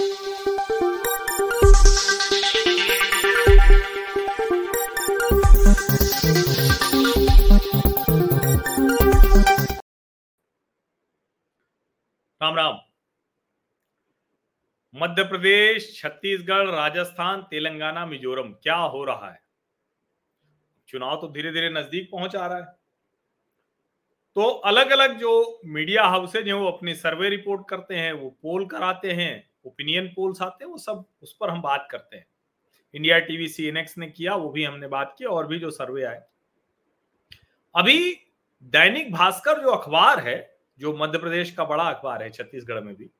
राम राम। मध्य प्रदेश, छत्तीसगढ़, राजस्थान, तेलंगाना, मिजोरम, क्या हो रहा है? चुनाव तो धीरे धीरे नज़दीक पहुँच आ रहा है। तो अलग अलग जो मीडिया हाउसेज हैं, वो अपनी सर्वे रिपोर्ट करते हैं, वो पोल कराते हैं ओपिनियन पोल्स आते हैं, वो सब उस पर हम बात करते हैं। इंडिया टीवी सीएनएक्स ने किया, वो भी हमने बात की, और भी जो सर्वे आए। अभी दैनिक भास्कर जो अखबार है, जो मध्य प्रदेश का बड़ा अखबार है, छत्तीसगढ़ में भी,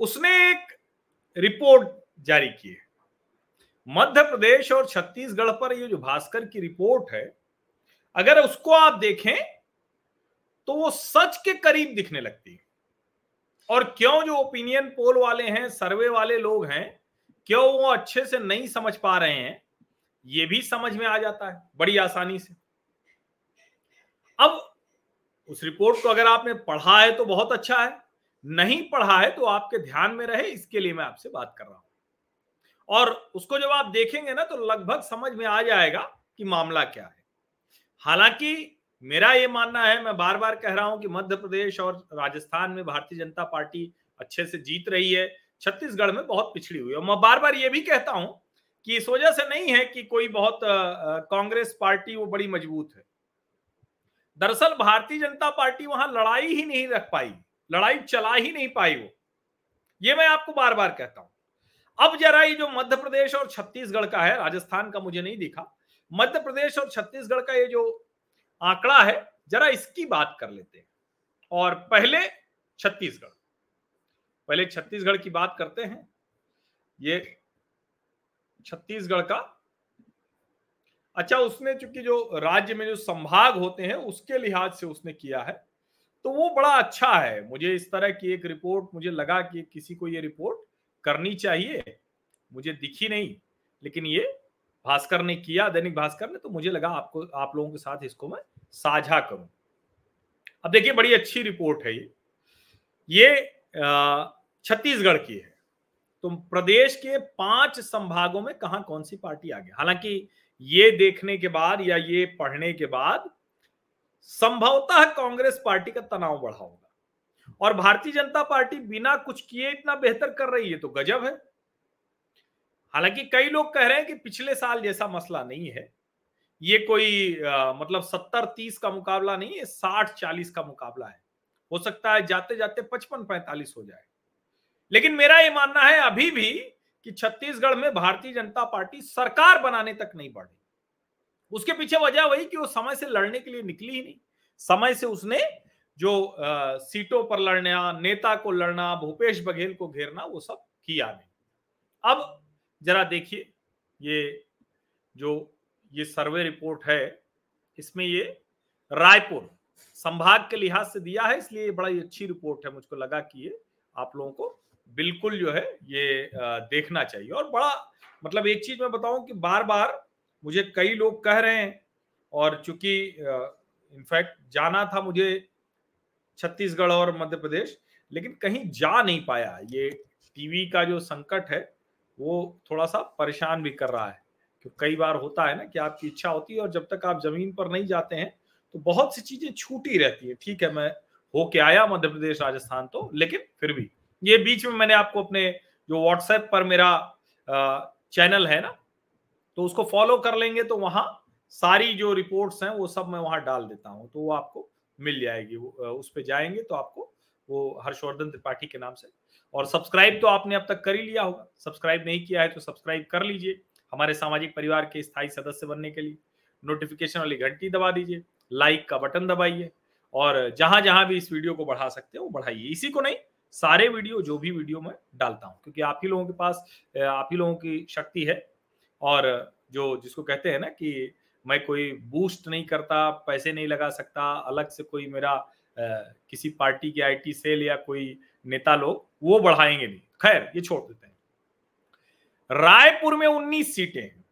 उसने एक रिपोर्ट जारी की है। मध्य प्रदेश और छत्तीसगढ़ पर ये जो भास्कर की रिपोर्ट है, अगर उसको आप देखें तो वो सच के करीब दिखने लगती है। और क्यों जो ओपिनियन पोल वाले हैं सर्वे वाले लोग हैं, क्यों वो अच्छे से नहीं समझ पा रहे हैं, ये भी समझ में आ जाता है, बड़ी आसानी से। अब उस रिपोर्ट को अगर आपने पढ़ा है तो बहुत अच्छा है, नहीं पढ़ा है तो आपके ध्यान में रहे, इसके लिए मैं आपसे बात कर रहा हूँ। और उसको जब आप देखेंगे ना तो लगभग समझ में आ जाएगा कि मामला क्या है। हालाँकि मेरा ये मानना है, मैं बार बार कह रहा हूँ कि मध्य प्रदेश और राजस्थान में भारतीय जनता पार्टी अच्छे से जीत रही है। छत्तीसगढ़ में बहुत पिछड़ी हुई है। मैं बार बार ये भी कहता हूँ कि इस वजह से नहीं है कि कोई बहुत कांग्रेस पार्टी वो बड़ी मज़बूत है। दरअसल भारतीय जनता पार्टी वहाँ लड़ाई ही नहीं रख पाई, लड़ाई चला ही नहीं पाई वो। ये मैं आपको बार बार कहता हूँ। अब जरा ये जो मध्य प्रदेश और छत्तीसगढ़ का है, राजस्थान का मुझे नहीं दिखा। मध्य प्रदेश और छत्तीसगढ़ का ये जो आंकड़ा है, जरा इसकी बात कर लेते हैं। और पहले छत्तीसगढ़। पहले छत्तीसगढ़ की बात करते हैं। ये छत्तीसगढ़ का अच्छा उसने चूँकि जो राज्य में जो संभाग होते हैं, उसके लिहाज से उसने किया है। तो वो बड़ा अच्छा है। मुझे इस तरह की एक रिपोर्ट, मुझे लगा कि किसी को ये रिपोर्ट करनी चाहिए। मुझे दिखी नहीं, लेकिन ये भास्कर ने किया, दैनिक भास्कर ने तो मुझे लगा आपको, आप लोगों के साथ इसको मैं साझा करूँ। अब देखिए, बड़ी अच्छी रिपोर्ट है ये। ये छत्तीसगढ़ की है। तो प्रदेश के पाँच संभागों में कहा कौन सी पार्टी आ गई हालाँकि ये देखने के बाद या ये पढ़ने के बाद संभवतः कांग्रेस पार्टी का तनाव बढ़ा होगा। और भारतीय जनता पार्टी बिना कुछ किए इतना बेहतर कर रही है तो गजब है। हालाँकि कई लोग कह रहे हैं कि पिछले साल जैसा मसला नहीं है। ये कोई आ, मतलब सत्तर तीस का मुकाबला नहीं है साठ चालीस का मुकाबला है। हो सकता है जाते जाते पचपन पैंतालीस हो जाए। लेकिन मेरा ये मानना है अभी भी कि छत्तीसगढ़ में भारतीय जनता पार्टी सरकार बनाने तक नहीं बढ़ी। उसके पीछे वजह वही कि वो समय से लड़ने के लिए निकली ही नहीं। समय से उसने जो आ, सीटों पर लड़ना नेता को लड़ना भूपेश बघेल को घेरना वो सब किया नहीं। अब जरा देखिए, ये जो ये सर्वे रिपोर्ट है, इसमें ये रायपुर संभाग के लिहाज से दिया है, इसलिए बड़ा ही अच्छी रिपोर्ट है, मुझको लगा कि ये आप लोगों को बिल्कुल जो है ये देखना चाहिए। और बड़ा मतलब एक चीज़ मैं बताऊँ कि बार बार मुझे कई लोग कह रहे हैं, और चूँकि इनफैक्ट जाना था मुझे छत्तीसगढ़ और मध्य प्रदेश, लेकिन कहीं जा नहीं पाया। ये टीवी का जो संकट है वो थोड़ा सा परेशान भी कर रहा है। क्योंकि कई बार होता है ना कि आपकी इच्छा होती है और जब तक आप ज़मीन पर नहीं जाते हैं तो बहुत सी चीज़ें छूटी रहती है। ठीक है, मैं होके आया मध्य प्रदेश, राजस्थान तो लेकिन फिर भी। ये बीच में मैंने आपको अपने जो व्हाट्सएप पर मेरा चैनल है ना तो उसको फॉलो कर लेंगे तो वहाँ सारी जो रिपोर्ट्स हैं, वो सब मैं वहाँ डाल देता हूँ। तो वो आपको मिल जाएगी। उस पर जाएँगे तो आपको वो हर्षवर्धन त्रिपाठी के नाम से। और सब्सक्राइब तो आपने अब तक कर ही लिया होगा। सब्सक्राइब नहीं किया है तो सब्सक्राइब कर लीजिए हमारे सामाजिक परिवार के स्थायी सदस्य बनने के लिए। नोटिफिकेशन वाली घंटी दबा दीजिए लाइक का बटन दबाइए, और जहाँ जहाँ भी इस वीडियो को बढ़ा सकते हैं, बढ़ाइए। इसी को नहीं, सारे वीडियो, जो भी वीडियो मैं डालता हूँ, क्योंकि आप ही लोगों के पास, आप ही लोगों की शक्ति है। और जो, जिसको कहते हैं ना कि मैं कोई बूस्ट नहीं करता, पैसे नहीं लगा सकता, अलग से कोई मेरा किसी पार्टी के आईटी सेल या कोई नेता लोग, वो बढ़ाएँगे नहीं। खैर, ये छोड़ देते हैं। रायपुर में 19 सीटें। हैं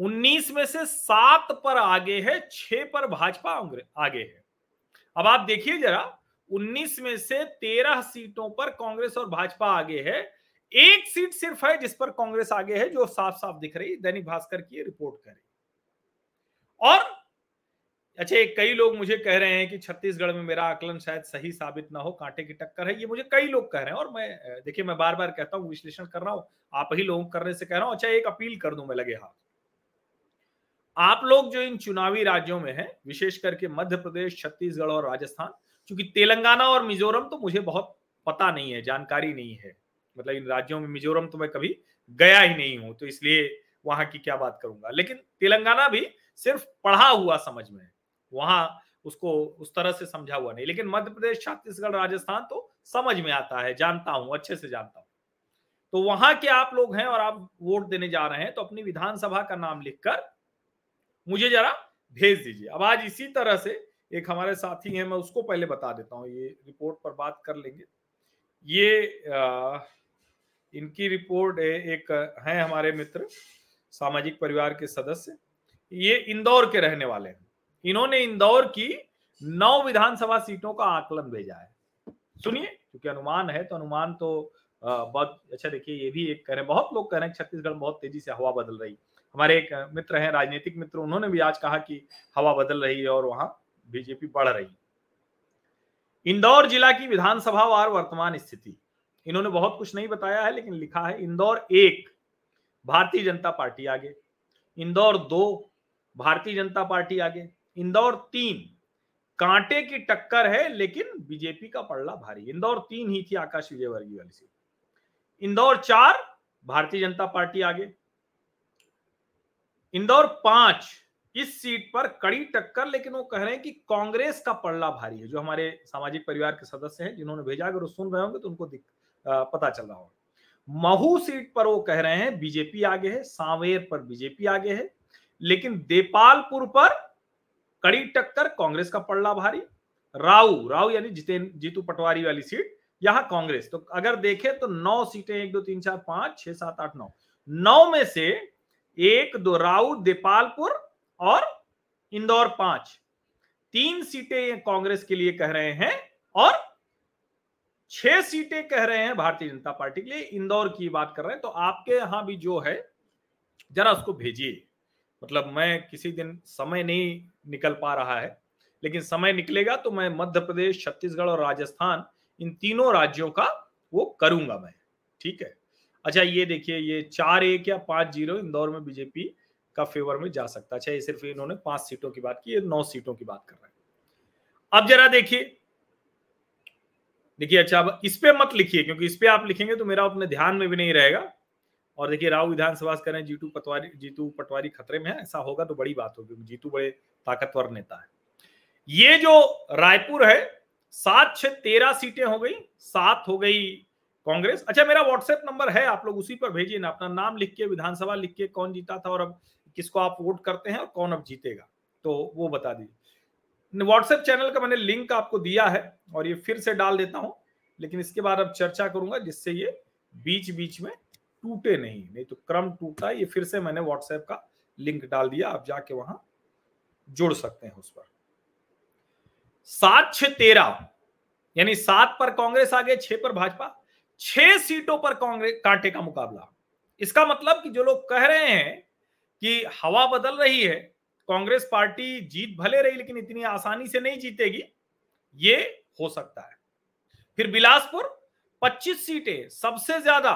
19 में से सात पर आगे है, छह पर भाजपा आगे है। अब आप देखिए जरा 19 में से 13 सीटों पर कांग्रेस और भाजपा आगे है। एक सीट सिर्फ़ है जिस पर कांग्रेस आगे है, जो साफ़ साफ़ दिख रही दैनिक भास्कर की रिपोर्ट कर। और अच्छा कई लोग मुझे कह रहे हैं कि छत्तीसगढ़ में मेरा आकलन शायद सही साबित ना हो, कांटे की टक्कर है। ये मुझे कई लोग कह रहे हैं और मैं देखिए, मैं बार बार कहता हूँ, विश्लेषण कर रहा हूँ, आप ही लोगों करने से कह रहा हूँ। अच्छा एक अपील कर दू मैं लगे हाथ। आप लोग जो इन चुनावी राज्यों में हैं, विशेष करके मध्य प्रदेश, छत्तीसगढ़ और राजस्थान क्योंकि तेलंगाना और मिजोरम तो मुझे बहुत पता नहीं है, जानकारी नहीं है। मतलब इन राज्यों में मिजोरम तो मैं कभी गया ही नहीं हूँ तो इसलिए वहाँ की क्या बात करूँगा। लेकिन तेलंगाना भी सिर्फ़ पढ़ा हुआ समझ में वहाँ उसको उस तरह से समझा हुआ नहीं। लेकिन मध्य प्रदेश छत्तीसगढ़ राजस्थान तो समझ में आता है जानता हूँ अच्छे से जानता हूँ। तो वहाँ के आप लोग हैं और आप वोट देने जा रहे हैं तो अपनी विधानसभा का नाम लिखकर मुझे जरा भेज दीजिए। अब आज इसी तरह से एक हमारे साथी हैं मैं उसको पहले बता देता हूँ ये रिपोर्ट पर बात कर लेंगे। ये आ, इनकी रिपोर्ट एक है हमारे मित्र सामाजिक परिवार के सदस्य। ये इंदौर के रहने वाले हैं। इन्होंने इंदौर की नौ विधानसभा सीटों का आकलन भेजा है। सुनिए, क्योंकि अनुमान है तो अनुमान तो बहुत अच्छा देखिए, ये भी एक कह रहे बहुत लोग कह रहे हैं छत्तीसगढ़ बहुत तेज़ी से हवा बदल रही। हमारे एक मित्र हैं, राजनीतिक मित्र, उन्होंने भी आज कहा कि हवा बदल रही है और वहाँ बीजेपी बढ़ रही इंदौर जिला की विधानसभा वार वर्तमान स्थिति। इन्होंने बहुत कुछ नहीं बताया है, लेकिन लिखा है, इंदौर एक, भारतीय जनता पार्टी आगे। इंदौर दो, भारतीय जनता पार्टी आगे। इंदौर तीन, कांटे की टक्कर है, लेकिन बीजेपी का पड़ला भारी। इंदौर तीन ही थी आकाश विजयवर्गीय वाली सीट। इंदौर चार, भारतीय जनता पार्टी आगे। इंदौर पाँच, इस सीट पर कड़ी टक्कर, लेकिन वो कह रहे हैं कि कांग्रेस का पड़ला भारी है। जो हमारे सामाजिक परिवार के सदस्य हैं, जिन्होंने भेजा, अगर वो सुन रहे होंगे तो उनको पता चल रहा होगा। महू सीट पर वो कह रहे हैं, बीजेपी आगे है, सांवेर पर बीजेपी आगे है, लेकिन देपालपुर पर कड़ी टक्कर, कांग्रेस का पड़ला भारी। राउ राउ यानी जितेन, जीतू पटवारी वाली सीट, यहाँ कांग्रेस। तो अगर देखें तो नौ सीटें, एक, दो, तीन, चार, पाँच, छह, सात, आठ, नौ। नौ में से एक, दो, राउ, देपालपुर और इंदौर पाँच। तीन सीटें कांग्रेस के लिए कह रहे हैं और छह सीटें कह रहे हैं भारतीय जनता पार्टी के लिए। इंदौर की बात कर रहे हैं तो आपके यहाँ भी जो है, जरा उसको भेजिए। मतलब मैं किसी दिन समय नहीं निकल पा रहा है, लेकिन समय निकलेगा तो मैं मध्य प्रदेश, छत्तीसगढ़ और राजस्थान, इन तीनों राज्यों का वो करूँगा मैं, ठीक है? अच्छा ये देखिए, ये चार एक या पाँच ज़ीरो इंदौर में बीजेपी का फेवर में जा सकता अच्छा ये सिर्फ़ इन्होंने पाँच सीटों की बात की, ये नौ सीटों की बात कर रहे हैं। अब जरा देखिए देखिए अच्छा अब इस पे मत लिखिए, क्योंकि इस पे आप लिखेंगे तो मेरा अपने ध्यान में भी नहीं रहेगा। और देखिए, राव विधानसभा से करें जीतू पटवारी जीतू पटवारी खतरे में है, ऐसा होगा तो बड़ी बात होगी। जीतू बड़े ताकतवर नेता है। ये जो रायपुर है, सात छह तेरह सीटें हो गई, सात हो गई कांग्रेस। अच्छा मेरा व्हाट्सएप नंबर है, आप लोग उसी पर भेजिए ना, अपना नाम लिख के विधानसभा लिख के कौन जीता था और अब किसको आप वोट करते हैं और कौन अब जीतेगा तो वो बता दीजिए। व्हाट्सएप चैनल का मैंने लिंक आपको दिया है और ये फिर से डाल देता हूँ, लेकिन इसके बाद अब चर्चा करूँगा, जिससे ये बीच बीच में टूटे नहीं नहीं तो क्रम टूटा, ये फिर से मैंने व्हाट्सएप का लिंक डाल दिया, आप जाके वहाँ जुड़ सकते हैं उस पर। सात छ तेरह, यानी सात पर कांग्रेस आगे, छह पर भाजपा, छह सीटों पर कांग्रेस, कांटे का मुकाबला। इसका मतलब कि जो लोग कह रहे हैं कि हवा बदल रही है, कांग्रेस पार्टी जीत भले रही, लेकिन इतनी आसानी से नहीं जीतेगी, ये हो सकता है। फिर बिलासपुर 25 सीटें, सबसे ज़्यादा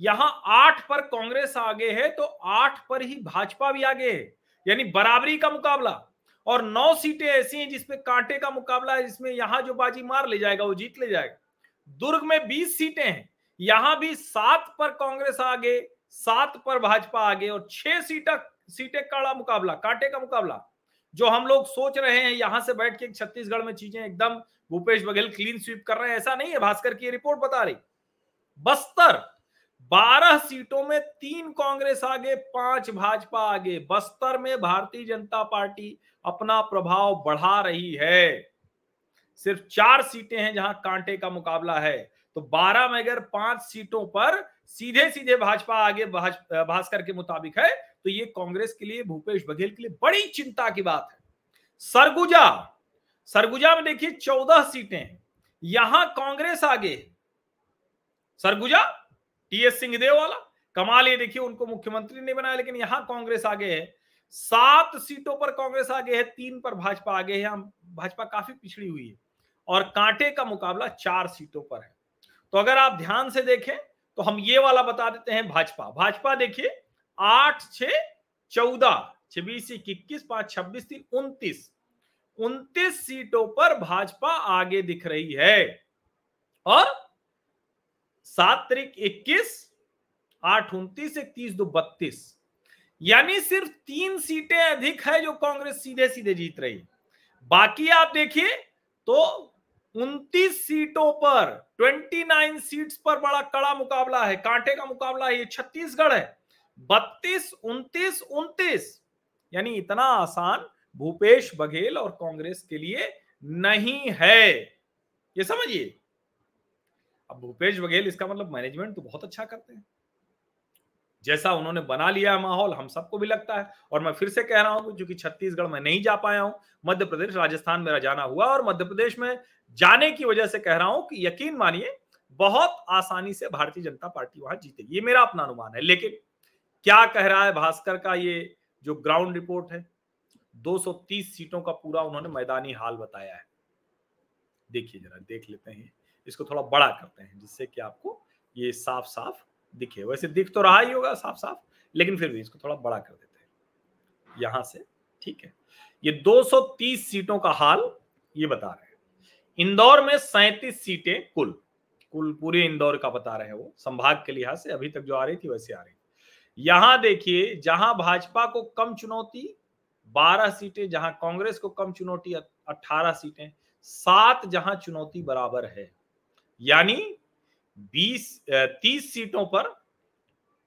यहाँ आठ पर कांग्रेस आगे है तो आठ पर ही भाजपा भी आगे है। यानी बराबरी का मुकाबला। और नौ सीटें ऐसी हैं जिसमें कांटे का मुकाबला है, जिसमें यहाँ जो बाजी मार ले जाएगा, वो जीत ले जाएगा। दुर्ग में 20 सीटें हैं। यहाँ भी सात पर कांग्रेस आगे, सात पर भाजपा आगे और छह सीट, सीटें काड़ा मुकाबला, कांटे का मुकाबला। जो हम लोग सोच रहे हैं, यहाँ से बैठ के छत्तीसगढ़ में चीज़ें एकदम, भूपेश बघेल क्लीन स्वीप कर रहे हैं, ऐसा नहीं है, भास्कर की रिपोर्ट बता रही। बस्तर बारह सीटों में तीन कांग्रेस आगे, पाँच भाजपा आगे। बस्तर में भारतीय जनता पार्टी अपना प्रभाव बढ़ा रही है। सिर्फ़ चार सीटें हैं जहाँ कांटे का मुकाबला है। तो बारह में अगर पाँच सीटों पर सीधे सीधे भाजपा आगे भास्कर के मुताबिक है तो ये कांग्रेस के लिए, भूपेश बघेल के लिए बड़ी चिंता की बात है। सरगुजा सरगुजा में देखिए चौदह सीटें। यहाँ कांग्रेस आगे। सरगुजा टीएस सिंहदेव वाला कमाल ये देखिए, उनको मुख्यमंत्री नहीं बनाया, लेकिन यहाँ कांग्रेस आगे है। सात सीटों पर कांग्रेस आगे है, तीन पर भाजपा आगे है, हम, भाजपा काफ़ी पिछड़ी हुई है। और कांटे का मुकाबला चार सीटों पर है। तो अगर आप ध्यान से देखें तो हम ये वाला बता देते हैं भाजपा। भाजपा देखिए, आठ छ चौदह, छब्बीस, इक्कीस, पाँच, छब्बीस, तीन, उन्तीस। उन्तीस सीटों पर भाजपा आगे दिख रही है। और सात तारीख इक्कीस, आठ उन्तीस, इकतीस दो बत्तीस। यानी सिर्फ़ तीन सीटें अधिक है जो कांग्रेस सीधे सीधे जीत रही बाकी आप देखिए तो 29 सीटों पर 29 सीट्स पर बड़ा कड़ा मुकाबला है, कांटे का मुकाबला है, ये छत्तीसगढ़ है। बत्तीस, उनतीस, उन्तीस। यानी इतना आसान भूपेश बघेल और कांग्रेस के लिए नहीं है। ये समझिए। अब भूपेश बघेल इसका मतलब मैनेजमेंट तो बहुत अच्छा करते हैं। जैसा उन्होंने बना लिया है माहौल, हम सबको भी लगता है। और मैं फिर से कह रहा हूँ, क्योंकि छत्तीसगढ़ में नहीं जा पाया हूँ मध्य प्रदेश राजस्थान मेरा जाना हुआ और मध्य प्रदेश में जाने की वजह से कह रहा हूँ कि यकीन मानिए, बहुत आसानी से भारतीय जनता पार्टी वहाँ जीतेगी। ये मेरा अपना अनुमान है। लेकिन क्या कह रहा है भास्कर का ये जो ग्राउंड रिपोर्ट है 230 सीटों का पूरा उन्होंने मैदानी हाल बताया है। देखिए जरा, देख लेते हैं। इसको थोड़ा बड़ा करते हैं, जिससे कि आपको ये साफ़ साफ़ दिखे। वैसे दिख तो रहा ही होगा साफ़ साफ़ लेकिन फिर भी इसको थोड़ा बड़ा कर देते हैं। यहाँ से, ठीक है? ये 230 सीटों का हाल ये बता रहे हैं। इंदौर में सैतीस सीटें कुल। कुल पूरे इंदौर का बता रहे हैं वो। संभाग के लिहाज से अभी तक जो आ रही थी वैसे आ रही यहाँ देखिए, जहाँ भाजपा को कम चुनौती 12 सीटें, जहाँ कांग्रेस को कम चुनौती 18 सीटें, सात जहाँ चुनौती बराबर है। यानी 20 30 सीटों पर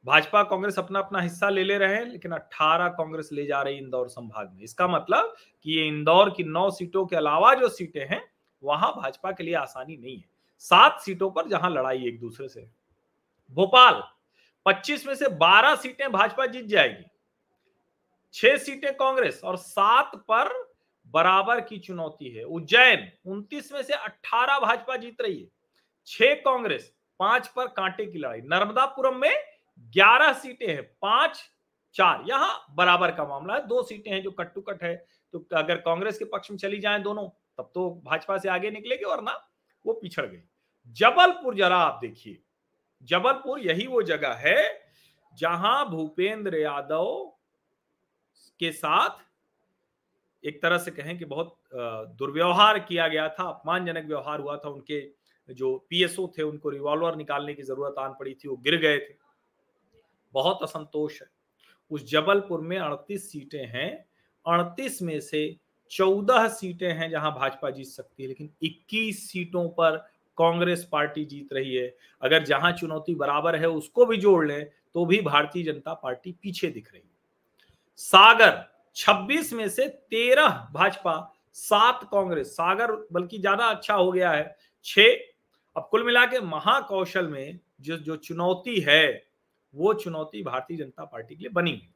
भाजपा कांग्रेस अपना अपना हिस्सा ले ले रहे हैं, लेकिन 18 कांग्रेस ले जा रही इंदौर संभाग में। इसका मतलब कि ये इंदौर की नौ सीटों के अलावा जो सीटें हैं, वहाँ भाजपा के लिए आसानी नहीं है। सात सीटों पर जहाँ लड़ाई एक दूसरे से भोपाल 25 में से 12 सीटें भाजपा जीत जाएगी। छह सीटें कांग्रेस और सात पर बराबर की चुनौती है। उज्जैन 29 में से 18 भाजपा जीत रही है। छह कांग्रेस, पाँच पर कांटे की लड़ाई। नर्मदापुरम में 11 सीटें हैं, पाँच, चार। यहाँ बराबर का मामला है, दो सीटें हैं जो कट टू कट है। तो अगर कांग्रेस के पक्ष में चली जाए दोनों, तब तो भाजपा से आगे निकलेगी और ना वो पिछड़ गई। जबलपुर जरा आप देखिए, जबलपुर यही वो जगह है जहाँ भूपेंद्र यादव के साथ एक तरह से कहें कि बहुत दुर्व्यवहार किया गया था, अपमानजनक व्यवहार हुआ था उनके जो पीएसओ थे, उनको रिवॉल्वर निकालने की ज़रूरत आन पड़ी थी, वो गिर गए थे। बहुत असंतोष है। उस जबलपुर में अड़तीस सीटें हैं। अड़तीस में से चौदह सीटें हैं जहाँ भाजपा जीत सकती है, लेकिन 21 सीटों पर कांग्रेस पार्टी जीत रही है। अगर जहाँ चुनौती बराबर है, उसको भी जोड़ लें तो भी भारतीय जनता पार्टी पीछे दिख रही है। सागर 26 में से 13 भाजपा, सात कांग्रेस। सागर बल्कि ज़्यादा अच्छा हो गया है, छह अब कुल मिला के महाकौशल में जो जो चुनौती है, वो चुनौती भारतीय जनता पार्टी के लिए बनी है।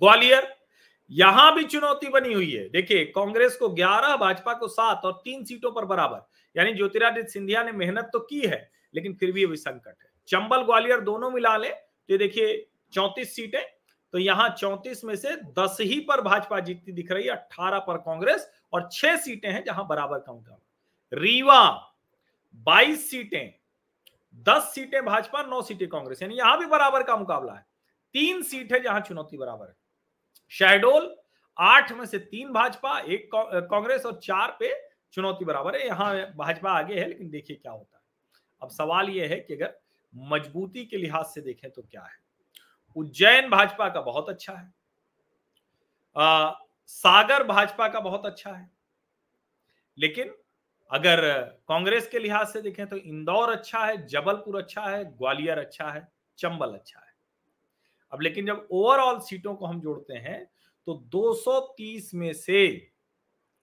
ग्वालियर, यहाँ भी चुनौती बनी हुई है। देखिए, कांग्रेस को 11 भाजपा को सात और तीन सीटों पर बराबर। यानी ज्योतिरादित्य सिंधिया ने मेहनत तो की है, लेकिन फिर भी अभी संकट है। चंबल, ग्वालियर दोनों मिला ले तो देखिए, चौंतीस सीटें तो यहाँ चौंतीस में से दस ही पर भाजपा जीतती दिख रही है, अट्ठारह पर कांग्रेस और छह सीटें हैं जहाँ बराबर का मुकाबला रीवा बाईस सीटें दस सीटें भाजपा नौ सीटें कांग्रेस। यानी यहाँ भी बराबर का मुकाबला है। तीन सीट है जहाँ चुनौती बराबर है। शहडोल आठ में से तीन भाजपा एक कांग्रेस और चार पे चुनौती बराबर है। यहाँ भाजपा आगे है लेकिन देखिए क्या होता है। अब सवाल यह है कि अगर मजबूती के लिहाज से देखें तो क्या है? उज्जैन भाजपा का बहुत अच्छा है। आ, सागर भाजपा का बहुत अच्छा है। लेकिन अगर कांग्रेस के लिहाज से देखें तो इंदौर अच्छा है, जबलपुर अच्छा है, ग्वालियर अच्छा है, चंबल अच्छा है। अब लेकिन जब ओवरऑल सीटों को हम जोड़ते हैं तो 230 में से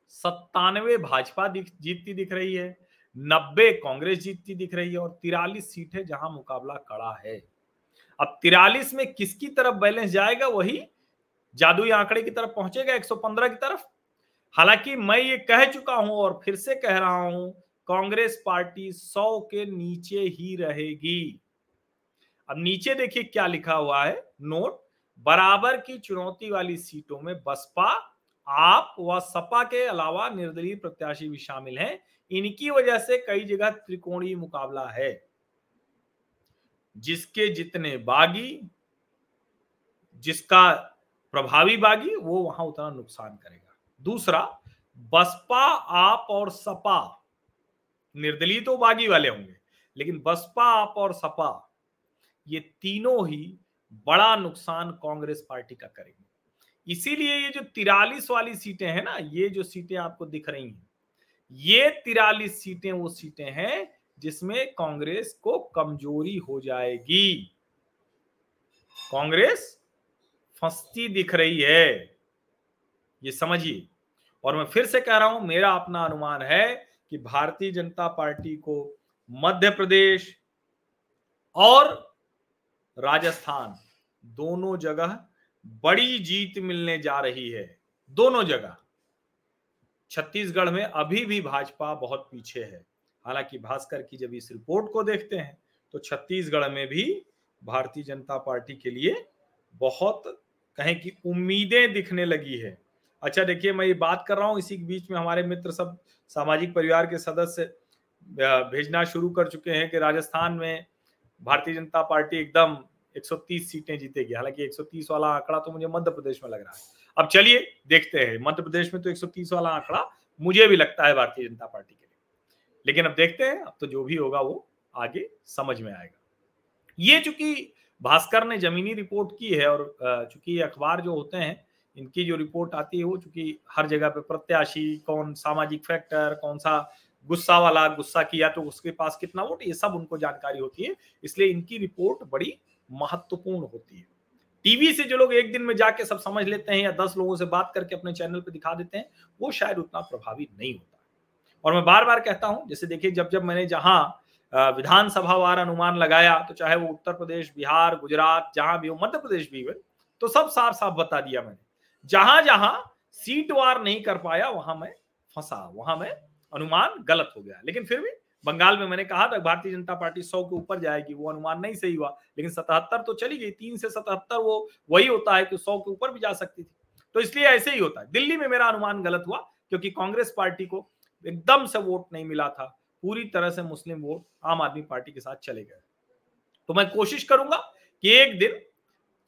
सत्तानवे भाजपा जीतती दिख रही है, नब्बे कांग्रेस जीतती दिख रही है और तिरालीस सीटें जहाँ मुकाबला कड़ा है। अब तिरालीस में किसकी तरफ़ बैलेंस जाएगा, वही जादुई आंकड़े की तरफ़ पहुंचेगा 115 की तरफ़ हालाँकि मैं ये कह चुका हूँ और फिर से कह रहा हूँ, कांग्रेस पार्टी सौ के नीचे ही रहेगी। अब नीचे देखिए क्या लिखा हुआ है। नोट, बराबर की चुनौती वाली सीटों में बसपा, आप व सपा के अलावा निर्दलीय प्रत्याशी भी शामिल हैं। इनकी वजह से कई जगह त्रिकोणीय मुकाबला है। जिसके जितने बागी, जिसका प्रभावी बागी, वो वहाँ उतना नुकसान करेगा। दूसरा, बसपा, आप और सपा। निर्दलीय तो बागी वाले होंगे, लेकिन बसपा, आप और सपा, ये तीनों ही बड़ा नुकसान कांग्रेस पार्टी का करेंगे। इसीलिए ये जो तिरालीस वाली सीटें हैं ना, ये जो सीटें आपको दिख रही हैं, ये तिरालीस सीटें वो सीटें हैं जिसमें कांग्रेस को कमज़ोरी हो जाएगी। कांग्रेस फंसती दिख रही है। ये समझिए। और मैं फिर से कह रहा हूँ, मेरा अपना अनुमान है कि भारतीय जनता पार्टी को मध्य प्रदेश और राजस्थान दोनों जगह बड़ी जीत मिलने जा रही है। दोनों जगह। छत्तीसगढ़ में अभी भी भाजपा बहुत पीछे है। हालाँकि भास्कर की जब इस रिपोर्ट को देखते हैं तो छत्तीसगढ़ में भी भारतीय जनता पार्टी के लिए बहुत कहें कि उम्मीदें दिखने लगी है। अच्छा देखिए, मैं ये बात कर रहा हूँ, इसी के बीच में हमारे मित्र सब सामाजिक परिवार के सदस्य भेजना शुरू कर चुके हैं कि राजस्थान में भारतीय जनता पार्टी एकदम 130 सीटें जीतेगी। हालाँकि 130 वाला आंकड़ा तो मुझे मध्य प्रदेश में लग रहा है। अब चलिए, देखते हैं। मध्य प्रदेश में तो 130 वाला आंकड़ा मुझे भी लगता है भारतीय जनता पार्टी के लिए। लेकिन अब देखते हैं, अब तो जो भी होगा वो आगे समझ में आएगा। ये चूँकि भास्कर ने जमीनी रिपोर्ट की है और चूँकि अखबार जो होते हैं इनकी जो रिपोर्ट आती है वो चूँकि हर जगह पे प्रत्याशी, कौन सामाजिक फैक्टर कौन सा गुस्सा वाला, गुस्सा किया तो उसके पास कितना वोट, ये सब उनको जानकारी होती है। इसलिए इनकी रिपोर्ट बड़ी महत्वपूर्ण होती है। टीवी से जो लोग एक दिन में जाके सब समझ लेते हैं या दस लोगों से बात करके अपने चैनल पे दिखा देते हैं, वो शायद उतना प्रभावी नहीं होता। और मैं बार बार कहता हूँ, जैसे देखिए, जब जब मैंने जहाँ विधानसभा वार अनुमान लगाया तो चाहे वो उत्तर प्रदेश, बिहार, गुजरात, जहाँ भी हो, मध्य प्रदेश भी हुए तो सब साफ़ साफ़ बता दिया मैंने। जहाँ जहाँ सीट वार नहीं कर पाया, वहाँ मैं फंसा, वहाँ मैं अनुमान गलत हो गया। लेकिन फिर भी बंगाल में मैंने कहा था, भारतीय जनता पार्टी सौ के ऊपर जाएगी, वो अनुमान नहीं सही हुआ। लेकिन सतहत्तर तो चली गई, तीन से सतहत्तर वो वही होता है कि सौ के ऊपर भी जा सकती थी। तो इसलिए ऐसे ही होता है। दिल्ली में मेरा अनुमान गलत हुआ, क्योंकि कांग्रेस पार्टी को एकदम से वोट नहीं मिला था। पूरी तरह से मुस्लिम वोट आम आदमी पार्टी के साथ चले गए। तो मैं कोशिश करूँगा कि एक दिन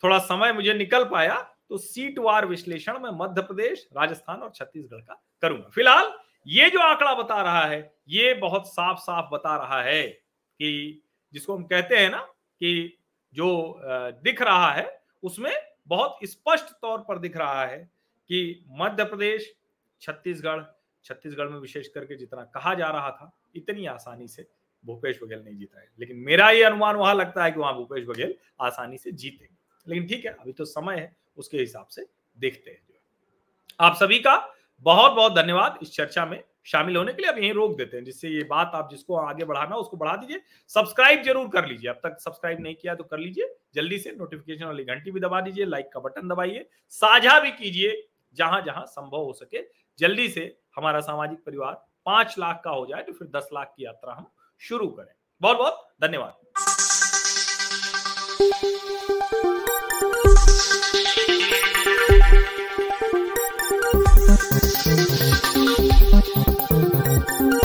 थोड़ा समय मुझे निकल पाया तो सीट वार विश्लेषण में मध्य प्रदेश, राजस्थान और छत्तीसगढ़ का करूँगा। फ़िलहाल ये जो आंकड़ा बता रहा है, ये बहुत साफ़ साफ़ बता रहा है कि जिसको हम कहते हैं ना कि जो दिख रहा है, उसमें बहुत स्पष्ट तौर पर दिख रहा है कि मध्य प्रदेश, छत्तीसगढ़ छत्तीसगढ़ में विशेष करके जितना कहा जा रहा था, इतनी आसानी से भूपेश बघेल नहीं जीता है लेकिन मेरा ये अनुमान वहाँ लगता है कि वहाँ भूपेश बघेल आसानी से जीतेंगे। लेकिन ठीक है, अभी तो समय है। उसके हिसाब से देखते हैं आप सभी का बहुत बहुत धन्यवाद इस चर्चा में शामिल होने के लिए। अब यहीं रोक देते हैं, जिससे ये बात आप जिसको आगे बढ़ाना उसको बढ़ा दीजिए। सब्सक्राइब ज़रूर कर लीजिए। अब तक सब्सक्राइब नहीं किया तो कर लीजिए। जल्दी से नोटिफिकेशन वाली घंटी भी दबा दीजिए लाइक का बटन दबाइए। साझा भी कीजिए जहाँ जहाँ संभव हो सके। जल्दी से हमारा सामाजिक परिवार पाँच लाख का हो जाए तो फिर दस लाख की यात्रा हम शुरू करें। बहुत बहुत धन्यवाद।